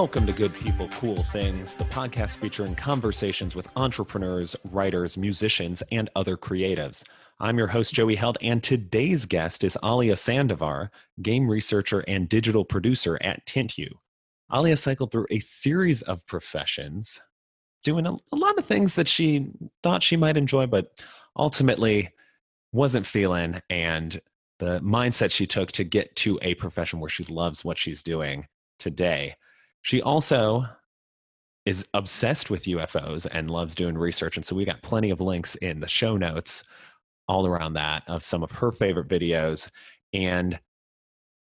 Welcome to Good People, Cool Things, the podcast featuring conversations with entrepreneurs, writers, musicians, and other creatives. I'm your host, Joey Held, and today's guest is Alia Sandovar, game researcher and digital producer at TintU. Alia cycled through a series of professions, doing a, a lot of things that she thought she might enjoy, but ultimately wasn't feeling. And the mindset she took to get to a profession where she loves what she's doing today she also is obsessed with UFOs and loves doing research. And so we got plenty of links in the show notes all around that of some of her favorite videos and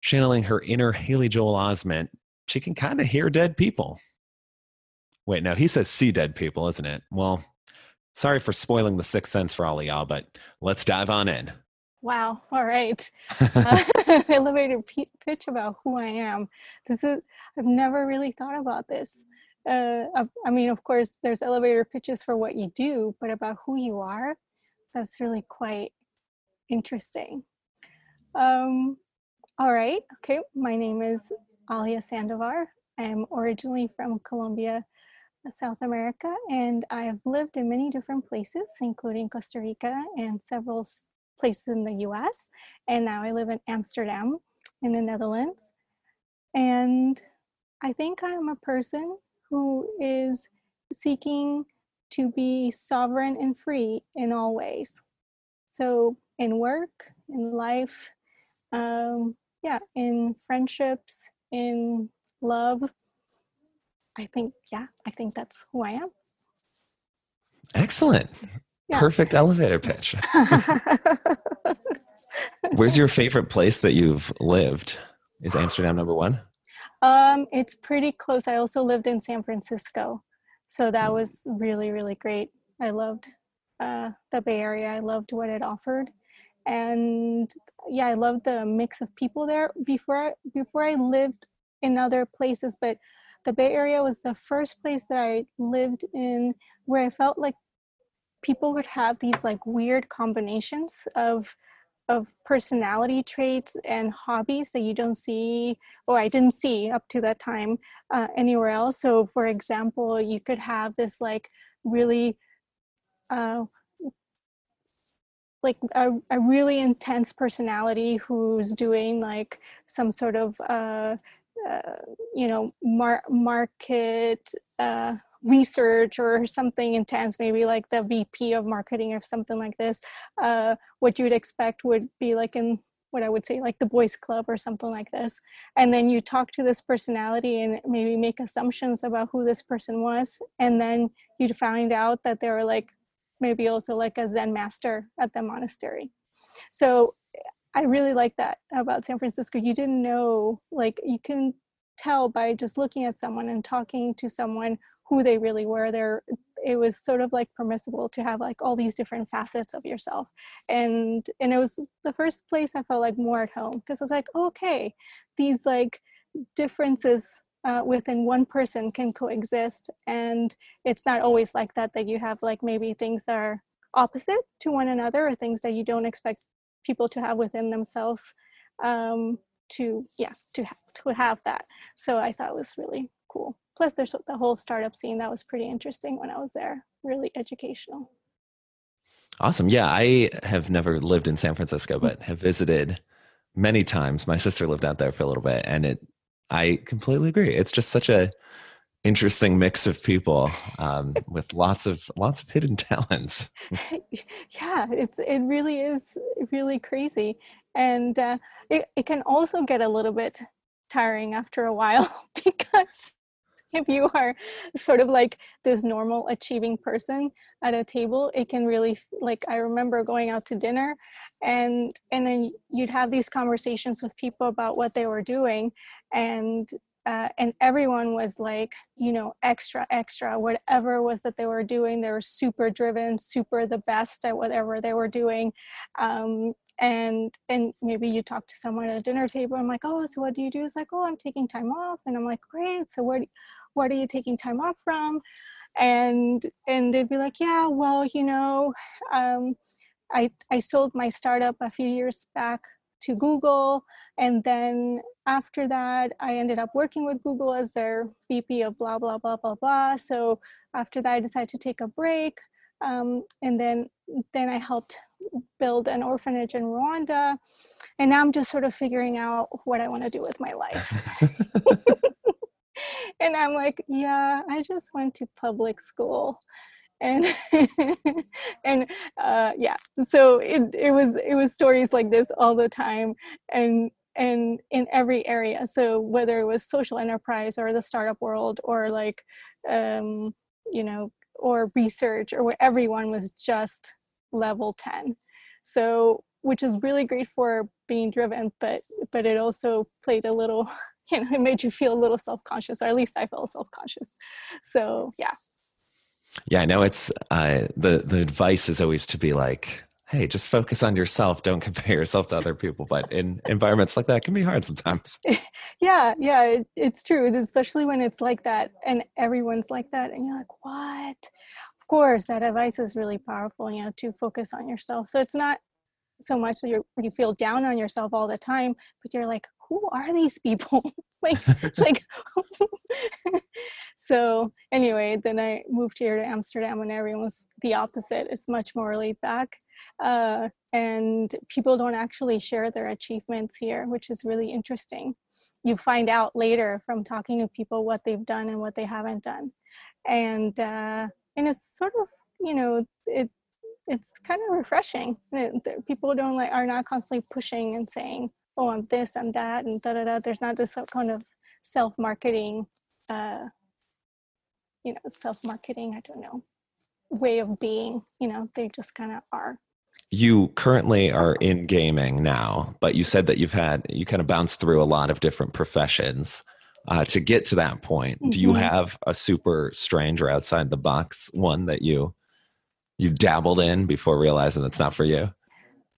channeling her inner Haley Joel Osment. She can kind of hear dead people. Wait, no, he says see dead people, isn't it? Well, sorry for spoiling the sixth sense for all of y'all, but let's dive on in. Wow. All right. uh, elevator p- pitch about who I am. This is, I've never really thought about this. Uh, I mean, of course, there's elevator pitches for what you do, but about who you are, that's really quite interesting. Um, all right. Okay. My name is Alia Sandovar. I'm originally from Colombia, South America, and I've lived in many different places, including Costa Rica and several places in the US. And now I live in Amsterdam in the Netherlands. And I think I'm a person who is seeking to be sovereign and free in all ways. So, in work, in life, um, yeah, in friendships, in love. I think, yeah, I think that's who I am. Excellent. Yeah. Perfect elevator pitch. Where's your favorite place that you've lived? Is Amsterdam number one? Um, it's pretty close. I also lived in San Francisco, so that was really really great. I loved uh, the Bay Area. I loved what it offered, and yeah, I loved the mix of people there. Before I, before I lived in other places, but the Bay Area was the first place that I lived in where I felt like people would have these like weird combinations of of personality traits and hobbies that you don't see or i didn't see up to that time uh, anywhere else. So for example you could have this like really uh, like a, a really intense personality who's doing like some sort of uh, uh, you know mar- market uh, research or something intense, maybe like the VP of marketing or something like this, uh, what you would expect would be like in what I would say like the boys club or something like this. And then you talk to this personality and maybe make assumptions about who this person was. And then you'd find out that they were like maybe also like a Zen master at the monastery. So I really like that about San Francisco. You didn't know, like, you can tell by just looking at someone and talking to someone who they really were there it was sort of like permissible to have like all these different facets of yourself. And and it was the first place i felt like more at home because i was like okay these like differences uh, within one person can coexist and it's not always like that that you have like maybe things that are opposite to one another or things that you don't expect people to have within themselves um, to yeah to have to have that. So i thought it was really cool. Plus there's the whole startup scene that was pretty interesting when i was there. Really educational. Awesome. Yeah i have never lived in san francisco but have visited many times. My sister lived out there for a little bit and it i completely agree. It's just such a interesting mix of people um, with lots of lots of hidden talents. Yeah it's it really is really crazy. And uh, it, it can also get a little bit tiring after a while because if you are sort of like this normal achieving person at a table it can really like i remember going out to dinner and and then you'd have these conversations with people about what they were doing and uh, and everyone was like you know extra extra. Whatever was that they were doing they were super driven super the best at whatever they were doing. Um, and and maybe you talk to someone at a dinner table i'm like oh so what do you do? It's like oh i'm taking time off. And i'm like great so what what are you taking time off from? And and they'd be like yeah well you know um, i i sold my startup a few years back to Google. And then after that, I ended up working with Google as their VP of blah, blah, blah, blah, blah. So after that, I decided to take a break. Um, and then then I helped build an orphanage in Rwanda. And now I'm just sort of figuring out what I want to do with my life. and I'm like, yeah, I just went to public school and and uh, yeah so it, it was it was stories like this all the time and and in every area. So whether it was social enterprise or the startup world or like um, you know or research or where everyone was just level 10 so which is really great for being driven but but it also played a little you know it made you feel a little self-conscious or at least i felt self-conscious. So yeah yeah, I know it's uh, the the advice is always to be like, hey, just focus on yourself. Don't compare yourself to other people. But in environments like that, can be hard sometimes. yeah, yeah, it, it's true, especially when it's like that and everyone's like that, and you're like, what? Of course, that advice is really powerful. You know, to focus on yourself. So it's not so much that you you feel down on yourself all the time, but you're like, who are these people? like, like. so anyway, then I moved here to Amsterdam, and everyone was the opposite. It's much more laid back, uh, and people don't actually share their achievements here, which is really interesting. You find out later from talking to people what they've done and what they haven't done, and uh, and it's sort of you know it it's kind of refreshing. That people don't like are not constantly pushing and saying, "Oh, I'm this, I'm that," and da da da. There's not this kind of self-marketing, uh, you know, self-marketing. I don't know way of being. You know, they just kind of are. You currently are in gaming now, but you said that you've had you kind of bounced through a lot of different professions. Uh, to get to that point, mm-hmm. do you mm-hmm. have a super strange or outside the box one that you you've dabbled in before realizing that's not for you?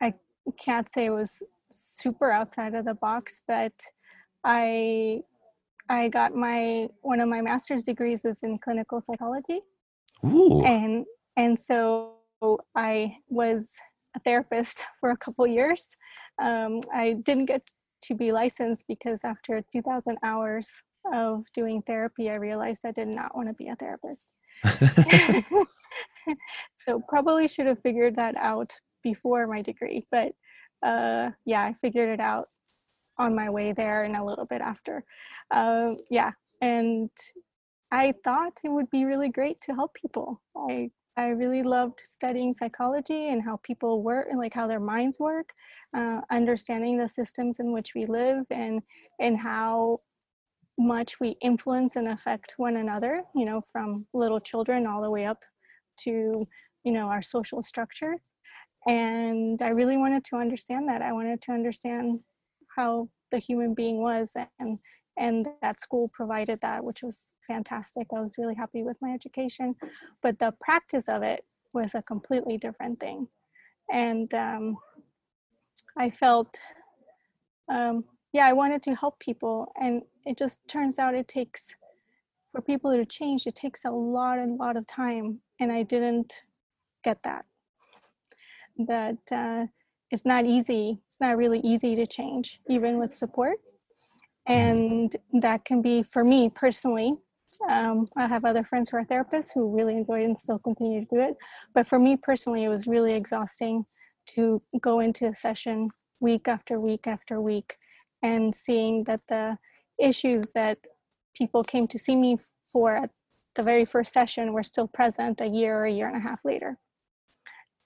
I can't say it was super outside of the box, but I I got my one of my master's degrees is in clinical psychology. Ooh. And and so I was a therapist for a couple years. Um, I didn't get to be licensed because after 2,000 hours of doing therapy, I realized I did not want to be a therapist. so probably should have figured that out before my degree but uh, yeah i figured it out on my way there and a little bit after. Uh, yeah and i thought it would be really great to help people. I i really loved studying psychology and how people work and like how their minds work uh, understanding the systems in which we live and and how much we influence and affect one another you know from little children all the way up to you know our social structures and i really wanted to understand that. I wanted to understand how the human being was and and that school provided that which was fantastic. I was really happy with my education but the practice of it was a completely different thing. And um, i felt um, yeah i wanted to help people and it just turns out it takes for people to change it takes a lot and lot of time and I didn't get that. That uh, it's not easy. It's not really easy to change, even with support. And that can be for me personally. Um, I have other friends who are therapists who really enjoy it and still continue to do it. But for me personally, it was really exhausting to go into a session week after week after week and seeing that the issues that people came to see me for at the very first session were still present a year or a year and a half later.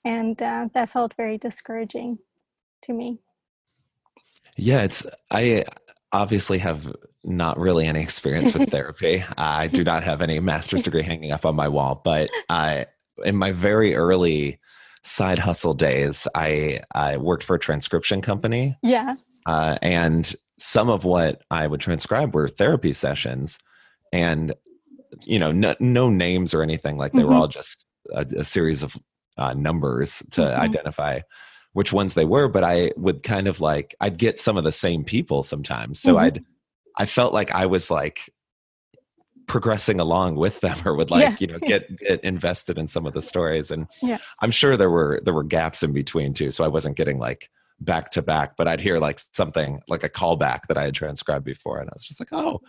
And uh, that felt very discouraging to me. Yeah, it's, I obviously have not really any experience with therapy. I do not have any master's degree hanging up on my wall, but I, in my very early side hustle days, I, I worked for a transcription company. Yeah. Uh, and some of what I would transcribe were therapy sessions. And you know, no, no names or anything. Like they mm-hmm. were all just a, a series of uh, numbers to mm-hmm. identify which ones they were. But I would kind of like I'd get some of the same people sometimes, so mm-hmm. I'd I felt like I was like progressing along with them or would like yeah. you know get get invested in some of the stories and yeah. i'm sure there were there were gaps in between too so i wasn't getting like back to back, but I'd hear like something like a callback that I had transcribed before, and I was just like, "Oh,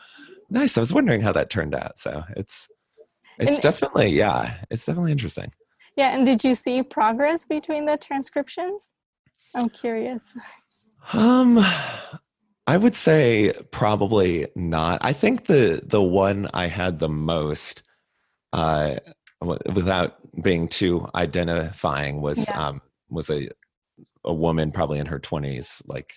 nice." I was wondering how that turned out. So it's it's and, definitely yeah, it's definitely interesting. Yeah, and did you see progress between the transcriptions? I'm curious. Um, I would say probably not. I think the the one I had the most, uh, without being too identifying, was yeah. um was a a woman probably in her twenties, like,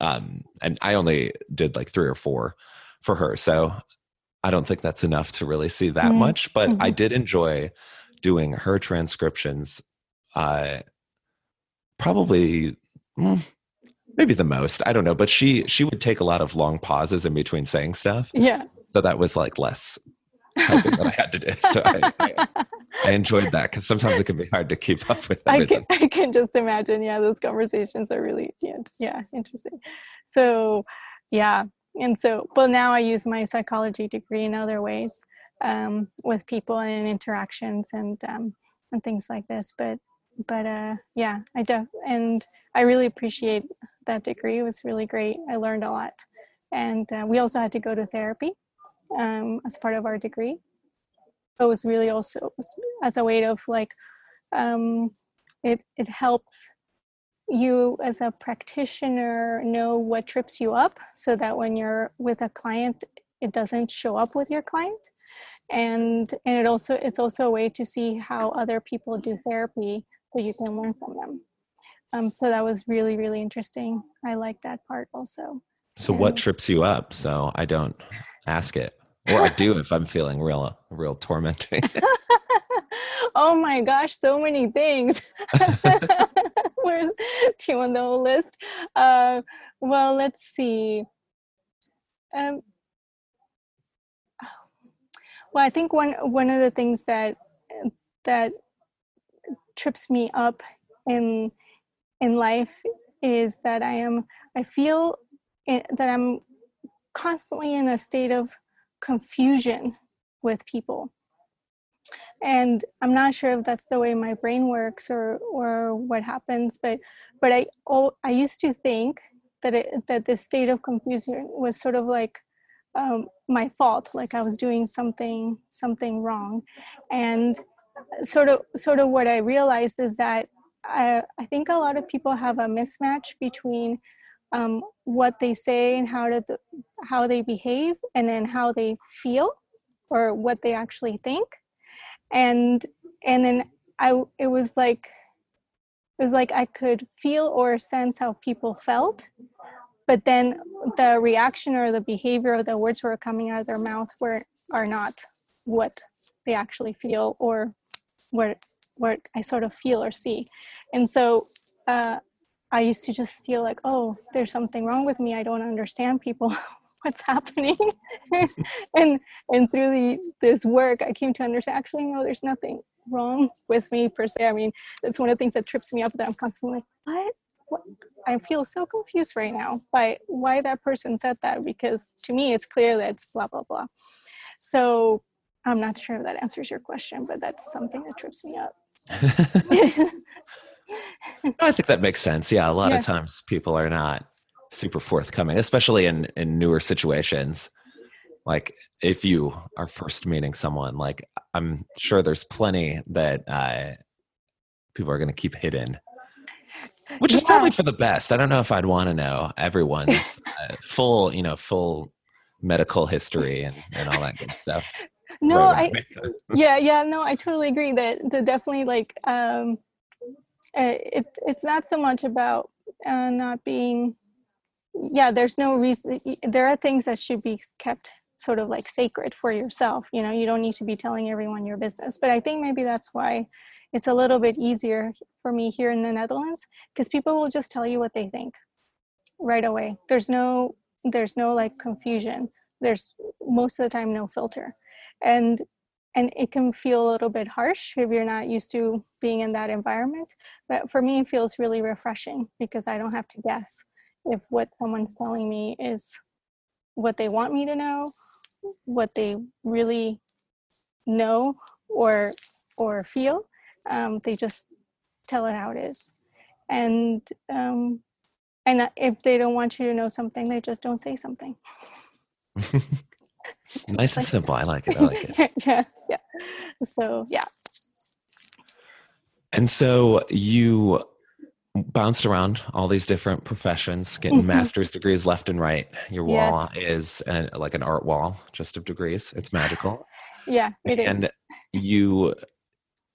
um, and I only did like three or four for her, so I don't think that's enough to really see that mm-hmm. much. But mm-hmm. I did enjoy doing her transcriptions. Uh, probably. Mm, maybe the most i don't know but she she would take a lot of long pauses in between saying stuff yeah so that was like less typing that i had to do so i, I, I enjoyed that because sometimes it can be hard to keep up with everything. I can, I can just imagine yeah those conversations are really yeah, yeah interesting so yeah and so but now i use my psychology degree in other ways um, with people and interactions and um, and things like this but but uh yeah i do and i really appreciate that degree. It was really great. I learned a lot. And uh, we also had to go to therapy um, as part of our degree. It was really also as a way of like, um, it, it helps you as a practitioner know what trips you up so that when you're with a client, it doesn't show up with your client. And, and it also, it's also a way to see how other people do therapy so you can learn from them. Um, so that was really, really interesting. I like that part also. So and, what trips you up? So I don't ask it. Or I do if I'm feeling real, real tormenting. oh my gosh, so many things. Where's do on the whole list? Uh, well, let's see. Um, well, I think one one of the things that that trips me up in in life is that I am I feel it, that I'm constantly in a state of confusion with people. And I'm not sure if that's the way my brain works or or what happens, but but I oh, I used to think that it that this state of confusion was sort of like um, my fault, like I was doing something something wrong, and sort of sort of what I realized is that I, I think a lot of people have a mismatch between um, what they say and how to how they behave and then how they feel or what they actually think. And and then i it was like it was like i could feel or sense how people felt but then the reaction or the behavior or the words were coming out of their mouth were are not what they actually feel or what what I sort of feel or see. And so uh, I used to just feel like, oh, there's something wrong with me. I don't understand people. What's happening? and and through the, this work, I came to understand. Actually, no, there's nothing wrong with me per se. I mean, that's one of the things that trips me up. That I'm constantly, like, what? what? I feel so confused right now by why that person said that because to me it's clear that it's blah blah blah. So I'm not sure if that answers your question, but that's something that trips me up. I think that makes sense. Yeah, a lot yeah. of times people are not super forthcoming, especially in in newer situations. Like if you are first meeting someone, like I'm sure there's plenty that uh, people are going to keep hidden, which is yeah. probably for the best. I don't know if I'd want to know everyone's uh, full, you know, full medical history and, and all that good stuff no i yeah yeah no i totally agree that the definitely like um uh, it it's not so much about uh, not being yeah there's no reason there are things that should be kept sort of like sacred for yourself you know you don't need to be telling everyone your business but i think maybe that's why it's a little bit easier for me here in the netherlands because people will just tell you what they think right away. There's no there's no like confusion. There's most of the time no filter. And and it can feel a little bit harsh if you're not used to being in that environment but for me it feels really refreshing because i don't have to guess if what someone's telling me is what they want me to know what they really know or or feel um, they just tell it how it is and um, and if they don't want you to know something they just don't say something nice and simple i like it i like it yeah yeah so yeah and so you bounced around all these different professions, getting mm-hmm. master's degrees left and right. Your wall yes. is an, like an art wall, just of degrees. It's magical. Yeah, it and is. you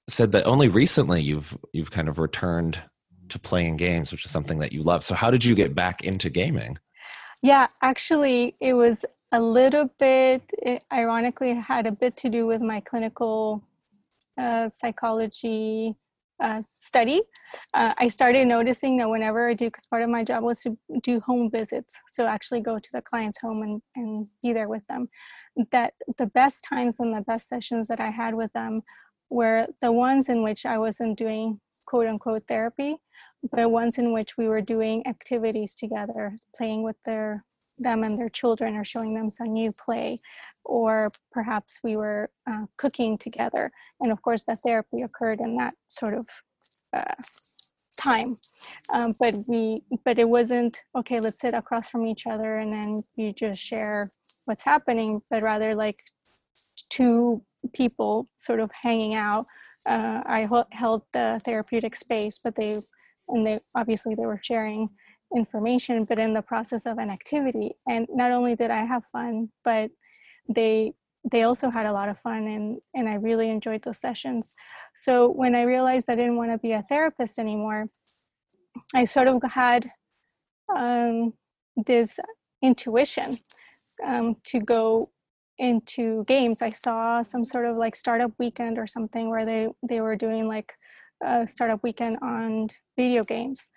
said that only recently you've you've kind of returned to playing games, which is something that you love. So how did you get back into gaming? Yeah, actually, it was a little bit. It ironically had a bit to do with my clinical uh, psychology uh, study, uh, I started noticing that whenever I do, because part of my job was to do home visits, so actually go to the client's home and, and be there with them, that the best times and the best sessions that I had with them were the ones in which I wasn't doing quote unquote therapy, but ones in which we were doing activities together, playing with their them and their children or showing them some new play or perhaps we were uh, cooking together. And of course the therapy occurred in that sort of uh, time. Um, but we but it wasn't okay let's sit across from each other and then you just share what's happening but rather like two people sort of hanging out. Uh, i held the therapeutic space but they and they obviously they were sharing information but in the process of an activity. And not only did i have fun but they they also had a lot of fun and and i really enjoyed those sessions. So when i realized i didn't want to be a therapist anymore i sort of had um, this intuition um, to go into games i saw some sort of like startup weekend or something where they they were doing like a startup weekend on video games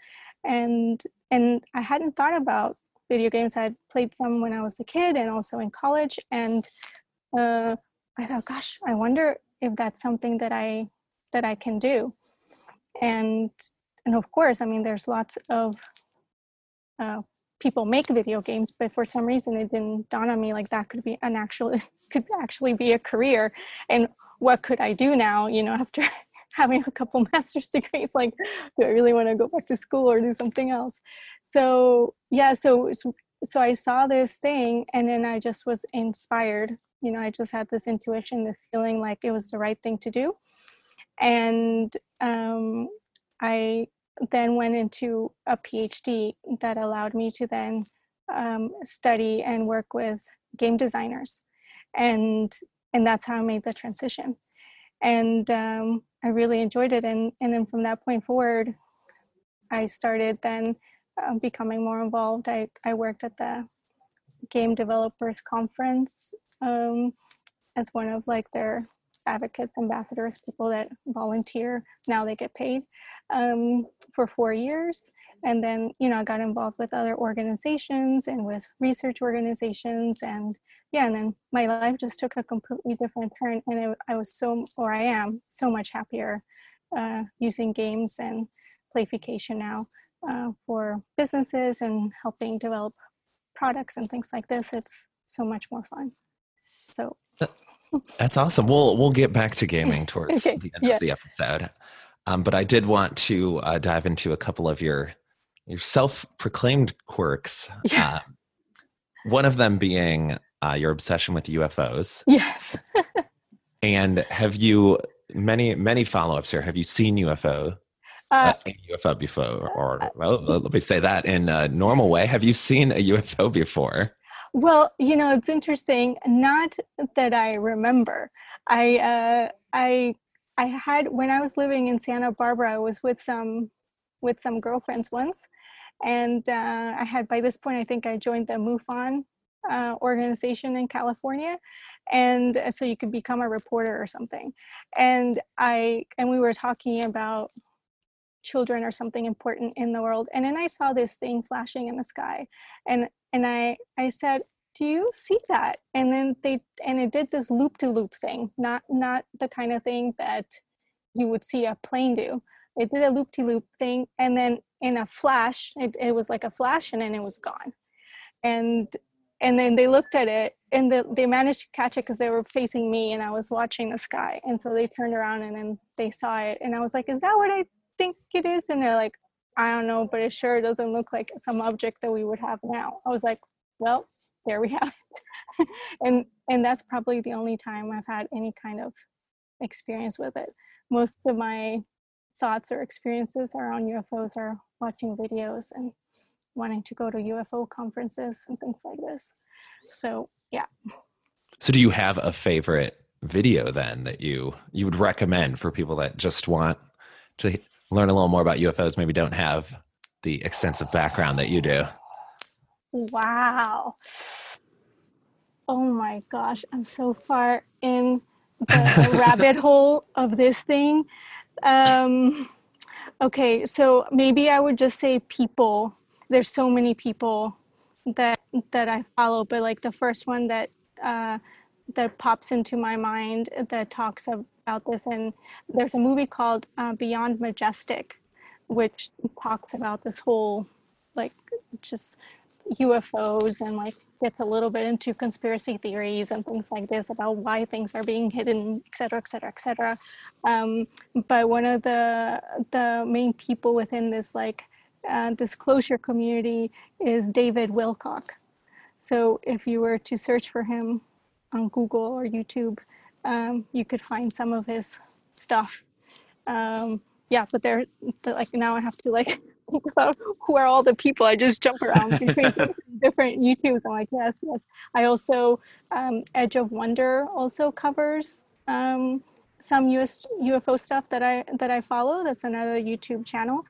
and and I hadn't thought about video games. I played some when I was a kid and also in college, and uh, I thought, gosh, I wonder if that's something that I that I can do. And and of course, I mean, there's lots of uh, people make video games, but for some reason, it didn't dawn on me like that could be an actual could actually be a career. And what could I do now? You know, after having a couple master's degrees like do i really want to go back to school or do something else so yeah so so i saw this thing and then i just was inspired you know i just had this intuition this feeling like it was the right thing to do and um, i then went into a phd that allowed me to then um, study and work with game designers and and that's how i made the transition and um, I really enjoyed it. And, and then from that point forward, I started then uh, becoming more involved. I, I worked at the Game Developers Conference um, as one of like their advocates, ambassadors, people that volunteer. Now they get paid um, for four years. And then, you know, I got involved with other organizations and with research organizations. And yeah, and then my life just took a completely different turn. And it, I was so, or I am, so much happier uh, using games and playfication now uh, for businesses and helping develop products and things like this. It's so much more fun. So that's awesome. We'll we'll get back to gaming towards okay. the end yeah. of the episode. Um, but I did want to uh, dive into a couple of your your self-proclaimed quirks. Yeah. Uh, one of them being uh, your obsession with UFOs. Yes. and have you many many follow-ups here? Have you seen UFO? Uh, UFO before, or uh, well, let me say that in a normal way. Have you seen a UFO before? Well, you know, it's interesting. Not that I remember. I uh, I I had when I was living in Santa Barbara. I was with some with some girlfriends once, and uh, I had by this point I think I joined the MUFON uh, organization in California, and uh, so you could become a reporter or something. And I and we were talking about children or something important in the world and then i saw this thing flashing in the sky and and i i said do you see that? And then they and it did this loop to loop thing not not the kind of thing that you would see a plane do. It did a loop to loop thing and then in a flash it, it was like a flash and then it was gone. And and then they looked at it and the, they managed to catch it because they were facing me and i was watching the sky. And so they turned around and then they saw it. And i was like is that what i think it is? And they're like I don't know, but it sure doesn't look like some object that we would have now. I was like, well, there we have it. and and that's probably the only time I've had any kind of experience with it. Most of my thoughts or experiences around UFOs are watching videos and wanting to go to UFO conferences and things like this. So yeah. So do you have a favorite video then that you you would recommend for people that just want to learn a little more about UFOs, maybe don't have the extensive background that you do? Wow. Oh my gosh, I'm so far in the rabbit hole of this thing. Um, okay, so maybe I would just say people. There's so many people that that I follow, but like the first one that uh, that pops into my mind that talks about this, and there's a movie called uh, Beyond Majestic, which talks about this whole like just UFOs and like gets a little bit into conspiracy theories and things like this about why things are being hidden, et cetera, et cetera, et cetera. Um, but one of the the main people within this like uh, disclosure community is David Wilcock. So if you were to search for him on Google or YouTube, um, you could find some of his stuff. Um, yeah, but they're, they're like now I have to like think about who are all the people. I just jump around between different YouTubes. I'm like, yes, yes. I also, um, Edge of Wonder also covers um, some US UFO stuff that I that I follow. That's another YouTube channel.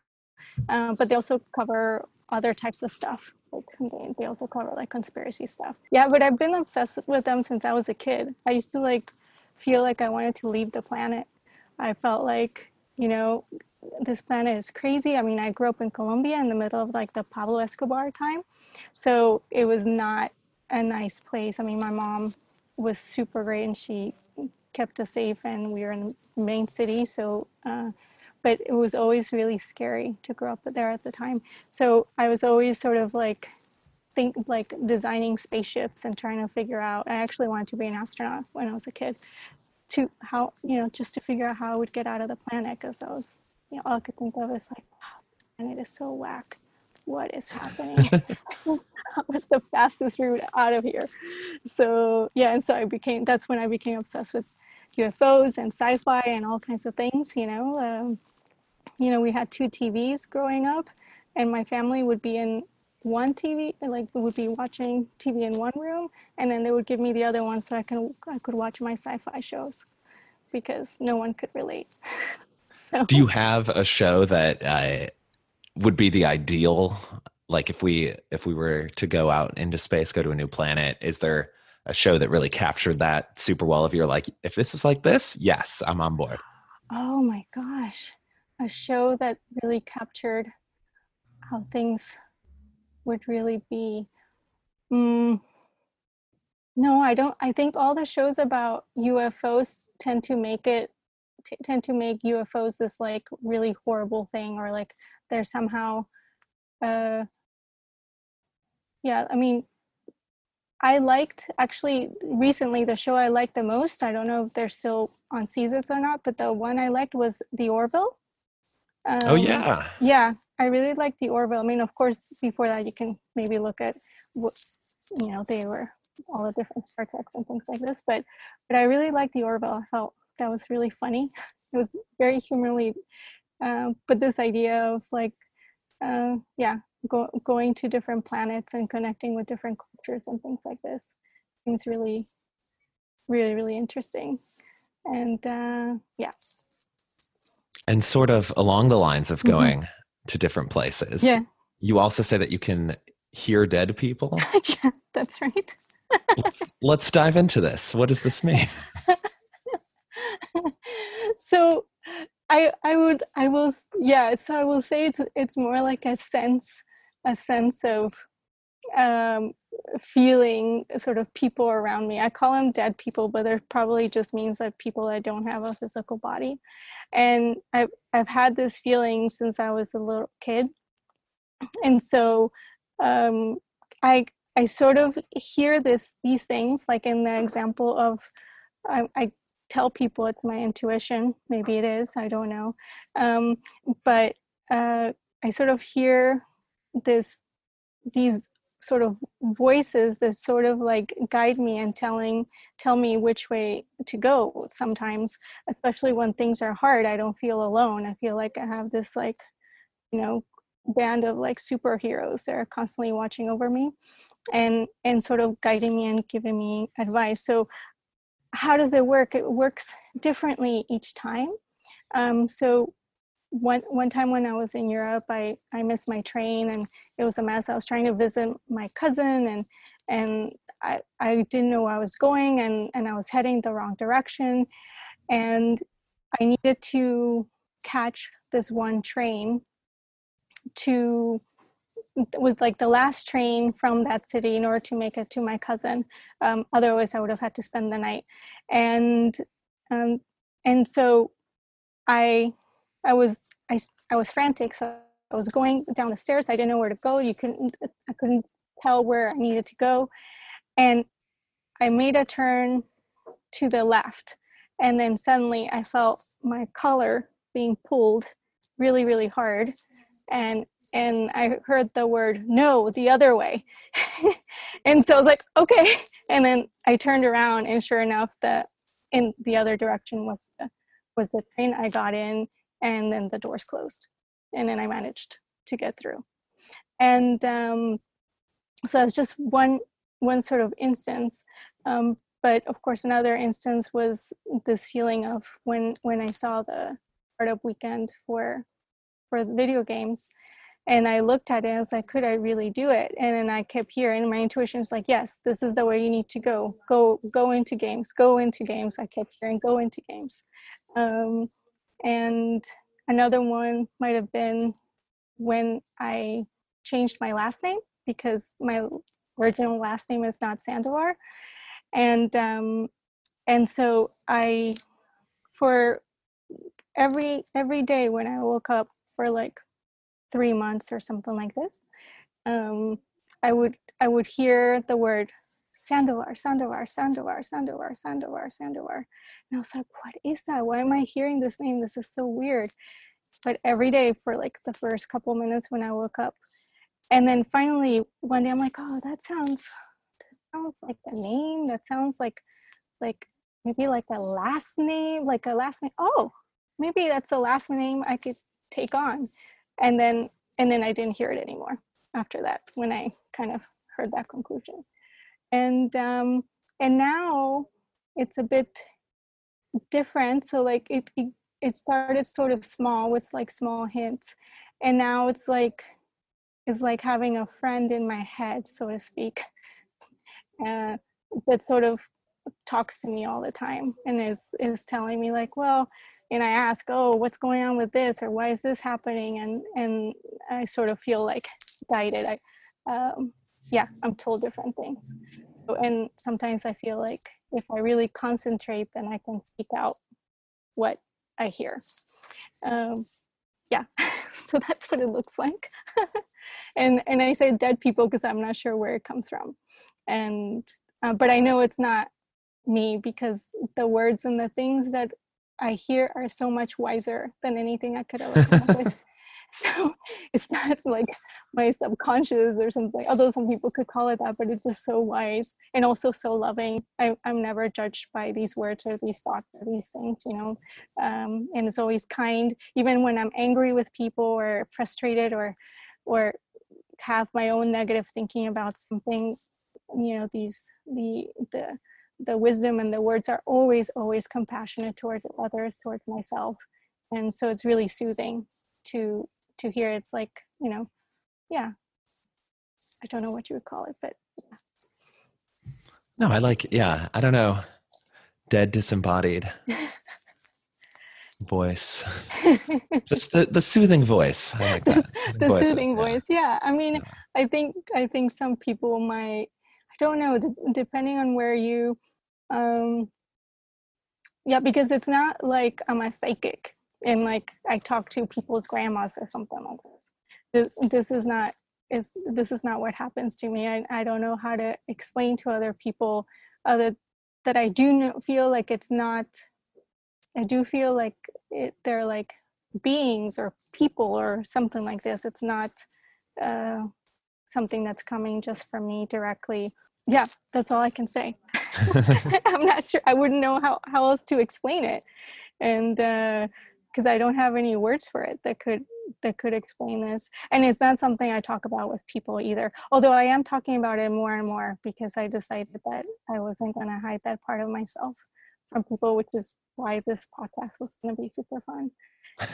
Um, but they also cover other types of stuff. Like they, they also cover like conspiracy stuff. Yeah, but I've been obsessed with them since I was a kid. I used to like feel like I wanted to leave the planet. I felt like, you know, this planet is crazy. I mean, I grew up in Colombia in the middle of like the Pablo Escobar time. So it was not a nice place. I mean, my mom was super great and she kept us safe and we were in the main city. So, uh, but it was always really scary to grow up there at the time. So I was always sort of like, think like designing spaceships and trying to figure out, I actually wanted to be an astronaut when I was a kid to how, you know, just to figure out how I would get out of the planet because I was you know, all I could think of is like, wow, and it is so whack. What is happening? What's the fastest route out of here? So yeah, and so I became. That's when I became obsessed with UFOs and sci-fi and all kinds of things. You know, um, you know, we had two TVs growing up, and my family would be in one TV, like would be watching TV in one room, and then they would give me the other one so I can I could watch my sci-fi shows, because no one could relate. Do you have a show that uh, would be the ideal? Like if we if we were to go out into space, go to a new planet, is there a show that really captured that super well? If you're like, if this is like this, yes, I'm on board. Oh my gosh, a show that really captured how things would really be. Mm, no, I don't. I think all the shows about UFOs tend to make it t- tend to make UFOs this like really horrible thing or like they're somehow uh yeah, I mean I liked actually recently the show I liked the most. I don't know if they're still on seasons or not, but the one I liked was The Orville. Oh, um, oh yeah, yeah. I really liked The Orville. I mean, of course, before that, you can maybe look at what you know they were all the different Star Treks and things like this. But but I really liked The Orville. I felt that was really funny. It was very humorly, uh, but this idea of like, uh, yeah, go, going to different planets and connecting with different cultures and things like this seems really, really, really interesting. And uh, yeah. And sort of along the lines of mm-hmm. going mm-hmm. to different places. Yeah. You also say that you can hear dead people. yeah, that's right. let's, let's dive into this. What does this mean? so I I would I will yeah so I will say it's it's more like a sense a sense of um, feeling sort of people around me. I call them dead people, but it probably just means that people that don't have a physical body. And I've I've had this feeling since I was a little kid, and so um, I I sort of hear this these things like in the example of I, I tell people it's my intuition. Maybe it is. I don't know. Um, but uh, I sort of hear this these sort of voices that sort of like guide me and telling tell me which way to go sometimes especially when things are hard i don't feel alone. I feel like i have this like you know band of like superheroes that are constantly watching over me and and sort of guiding me and giving me advice. So how does it work? It works differently each time. Um, so one one time when I was in Europe, I I missed my train and it was a mess. I was trying to visit my cousin and and I I didn't know where I was going and and I was heading the wrong direction, and I needed to catch this one train to it was like the last train from that city in order to make it to my cousin. Um, otherwise, I would have had to spend the night, and um, and so I I was I, I was frantic, so I was going down the stairs. I didn't know where to go. You couldn't I couldn't tell where I needed to go, and I made a turn to the left, and then suddenly I felt my collar being pulled really really hard, and and I heard the word no the other way, and so I was like okay, and then I turned around, and sure enough, the in the other direction was the was the train. I got in and then the doors closed. And then i managed to get through. And um, so that's just one one sort of instance. Um, but of course another instance was this feeling of when when i saw the startup weekend for for video games. And i looked at it and I was like could i really do it? And then i kept hearing my intuition is like yes this is the way you need to go. Go go into games go into games. I kept hearing go into games. Um, and another one might have been when I changed my last name because my original last name is not Sandovar. And um, and so I for every every day when I woke up for like three months or something like this, um, I would I would hear the word Sandovar, Sandovar, Sandovar, Sandovar, Sandovar, Sandovar. And I was like, what is that? Why am I hearing this name? This is so weird. But every day for like the first couple minutes when I woke up. And then finally one day I'm like, oh, that sounds that sounds like a name. That sounds like like maybe like a last name, like a last name. Oh, maybe that's the last name I could take on. And then and then I didn't hear it anymore after that when I kind of heard that conclusion and um, and now it's a bit different so like it, it it started sort of small with like small hints and now it's like it's like having a friend in my head so to speak uh, that sort of talks to me all the time and is is telling me like well and i ask oh what's going on with this? Or why is this happening? And and i sort of feel like guided. I um, yeah i'm told different things. So, and sometimes i feel like if i really concentrate then i can speak out what i hear. Um, yeah so that's what it looks like. And and i say dead people because i'm not sure where it comes from. And uh, but i know it's not me because the words and the things that i hear are so much wiser than anything i could ever come with so it's not like my subconscious or something although some people could call it that but it's just so wise and also so loving. I, i'm never judged by these words or these thoughts or these things you know um, and it's always kind. Even when i'm angry with people or frustrated or or have my own negative thinking about something you know these the the the wisdom and the words are always always compassionate towards others towards myself. And so it's really soothing to to hear it's like you know yeah i don't know what you would call it but yeah. no i like yeah i don't know dead disembodied voice just the the soothing voice i like that soothing the voices, soothing yeah. voice yeah i mean yeah. i think i think some people might i don't know depending on where you um yeah because it's not like i'm a psychic and like I talk to people's grandmas or something like this. This this is not is this is not what happens to me. I I don't know how to explain to other people other that I do not feel like it's not. I do feel like it, they're like beings or people or something like this. It's not uh, something that's coming just from me directly. Yeah, that's all I can say. I'm not sure. I wouldn't know how, how else to explain it. And because I don't have any words for it that could that could explain this. And it's not something I talk about with people either. Although I am talking about it more and more because I decided that I wasn't going to hide that part of myself from people, which is why this podcast was going to be super fun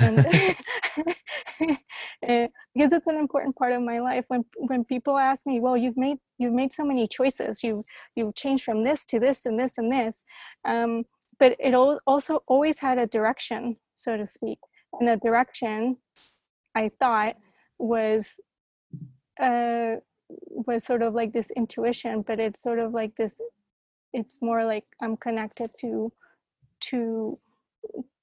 and because it's an important part of my life when when people ask me well you've made you've made so many choices you you've changed from this to this and this and this um, but it also always had a direction so to speak and the direction i thought was uh was sort of like this intuition but it's sort of like this it's more like i'm connected to to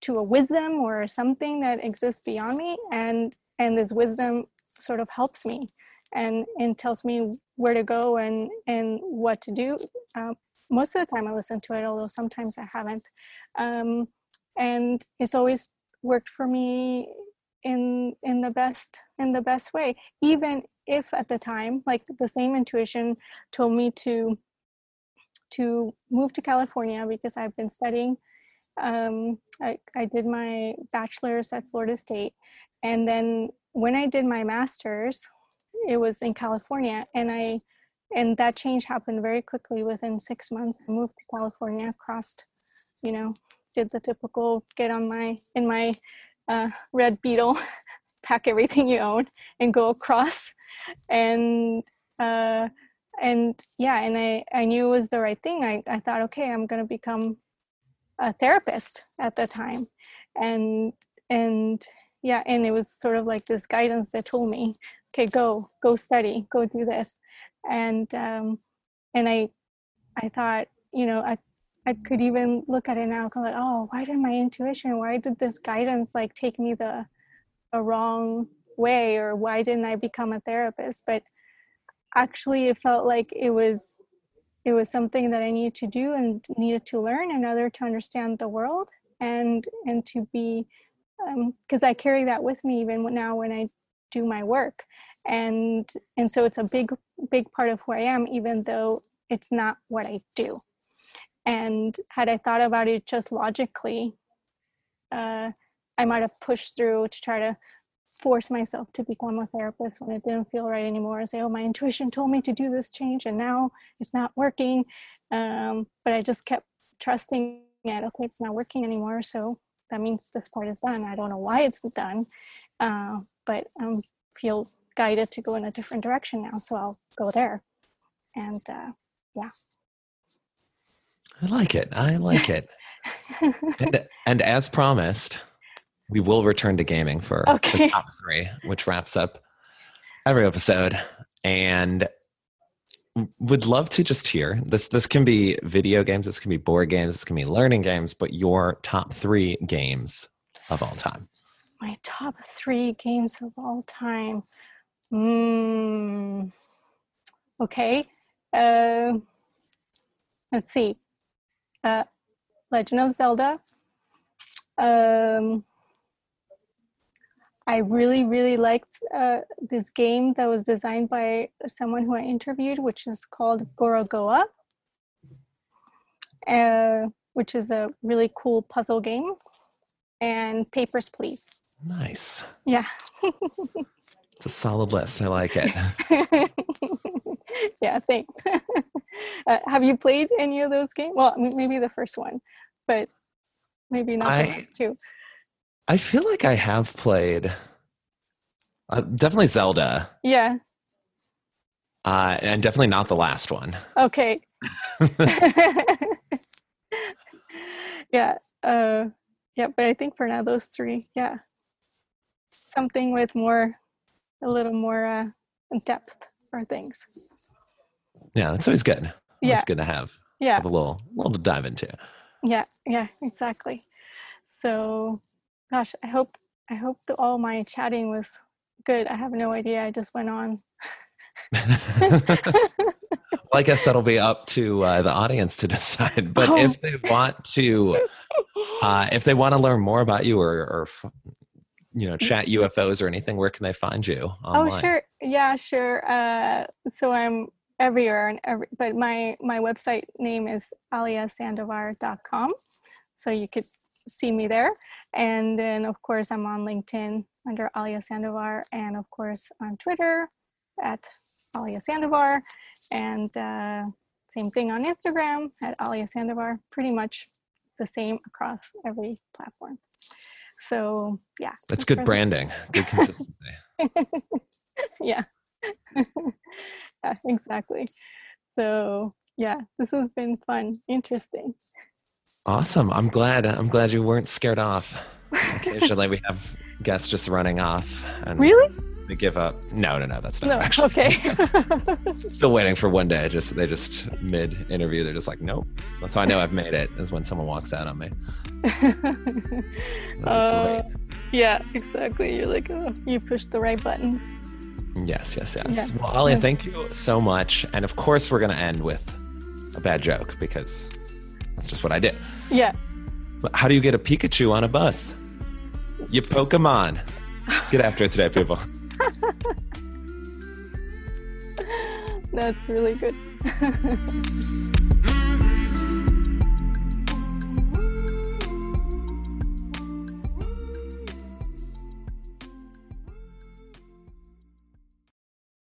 to a wisdom or something that exists beyond me and and this wisdom sort of helps me and and tells me where to go and and what to do uh, most of the time i listen to it although sometimes i haven't um, and it's always worked for me in in the best in the best way even if at the time like the same intuition told me to to move to california because i've been studying um, I, I did my bachelor's at Florida State. And then when I did my master's, it was in California. And I and that change happened very quickly within six months. I moved to California, crossed, you know, did the typical get on my in my uh, red beetle, pack everything you own, and go across. And uh, and yeah, and I I knew it was the right thing. I I thought, okay, I'm gonna become a therapist at the time and and yeah and it was sort of like this guidance that told me okay go go study go do this and um and i i thought you know i i could even look at it now and go like oh why did my intuition why did this guidance like take me the a wrong way or why didn't i become a therapist? But actually it felt like it was it was something that I needed to do and needed to learn in order to understand the world and and to be because um, I carry that with me even now when I do my work and and so it's a big big part of who I am even though it's not what I do and had I thought about it just logically uh, I might have pushed through to try to force myself to become a therapist when it didn't feel right anymore. And say, oh, my intuition told me to do this change and now it's not working. Um, but I just kept trusting it. Okay, it's not working anymore. So that means this part is done. I don't know why it's done, uh, but I um, feel guided to go in a different direction now. So I'll go there. And uh, yeah. I like it. I like it. and, and as promised, we will return to gaming for okay. the top three, which wraps up every episode. And would love to just hear this. This can be video games, this can be board games, this can be learning games, but your top three games of all time. My top three games of all time. Mm, okay. Uh, let's see. Uh, Legend of Zelda. Um, I really, really liked uh, this game that was designed by someone who I interviewed, which is called Gorogoa, uh, which is a really cool puzzle game, and Papers, Please. Nice. Yeah. it's a solid list. I like it. yeah, thanks. uh, have you played any of those games? Well, maybe the first one, but maybe not I, the last two. I feel like I have played uh, definitely Zelda. Yeah. Uh, and definitely not the last one. Okay. yeah. Uh, yeah, but I think for now those three, yeah, something with more, a little more uh, depth for things. Yeah, that's always good. Yeah, it's good to have. Yeah, have a little, little to dive into. Yeah, yeah, exactly. So gosh i hope i hope that all my chatting was good i have no idea i just went on well i guess that'll be up to uh, the audience to decide but oh. if they want to uh, if they want to learn more about you or, or you know, chat UFOs or anything, where can they find you? Online? Oh, sure. Yeah, sure. Uh, so I'm everywhere and every, but my my website name is aliasandovar.com. So you could see me there. And then of course I'm on LinkedIn under Alia Sandovar and of course on Twitter at Alia Sandovar and uh, same thing on Instagram at Alia Sandovar, pretty much the same across every platform. So yeah. That's good branding, good consistency. yeah. yeah, exactly. So yeah, this has been fun, interesting. Awesome. I'm glad. I'm glad you weren't scared off. Occasionally we have guests just running off and really they give up. No, no, no, that's not no, actually. Okay. Still waiting for one day. Just they just mid interview, they're just like, nope. That's how I know I've made it is when someone walks out on me. uh, yeah, exactly. You're like, oh, you pushed the right buttons. Yes, yes, yes. Yeah. Well, Alia, yeah. thank you so much. And of course, we're going to end with a bad joke because that's just what I did. Yeah. How do you get a Pikachu on a bus? You Pokemon. Get after it today, people. That's really good.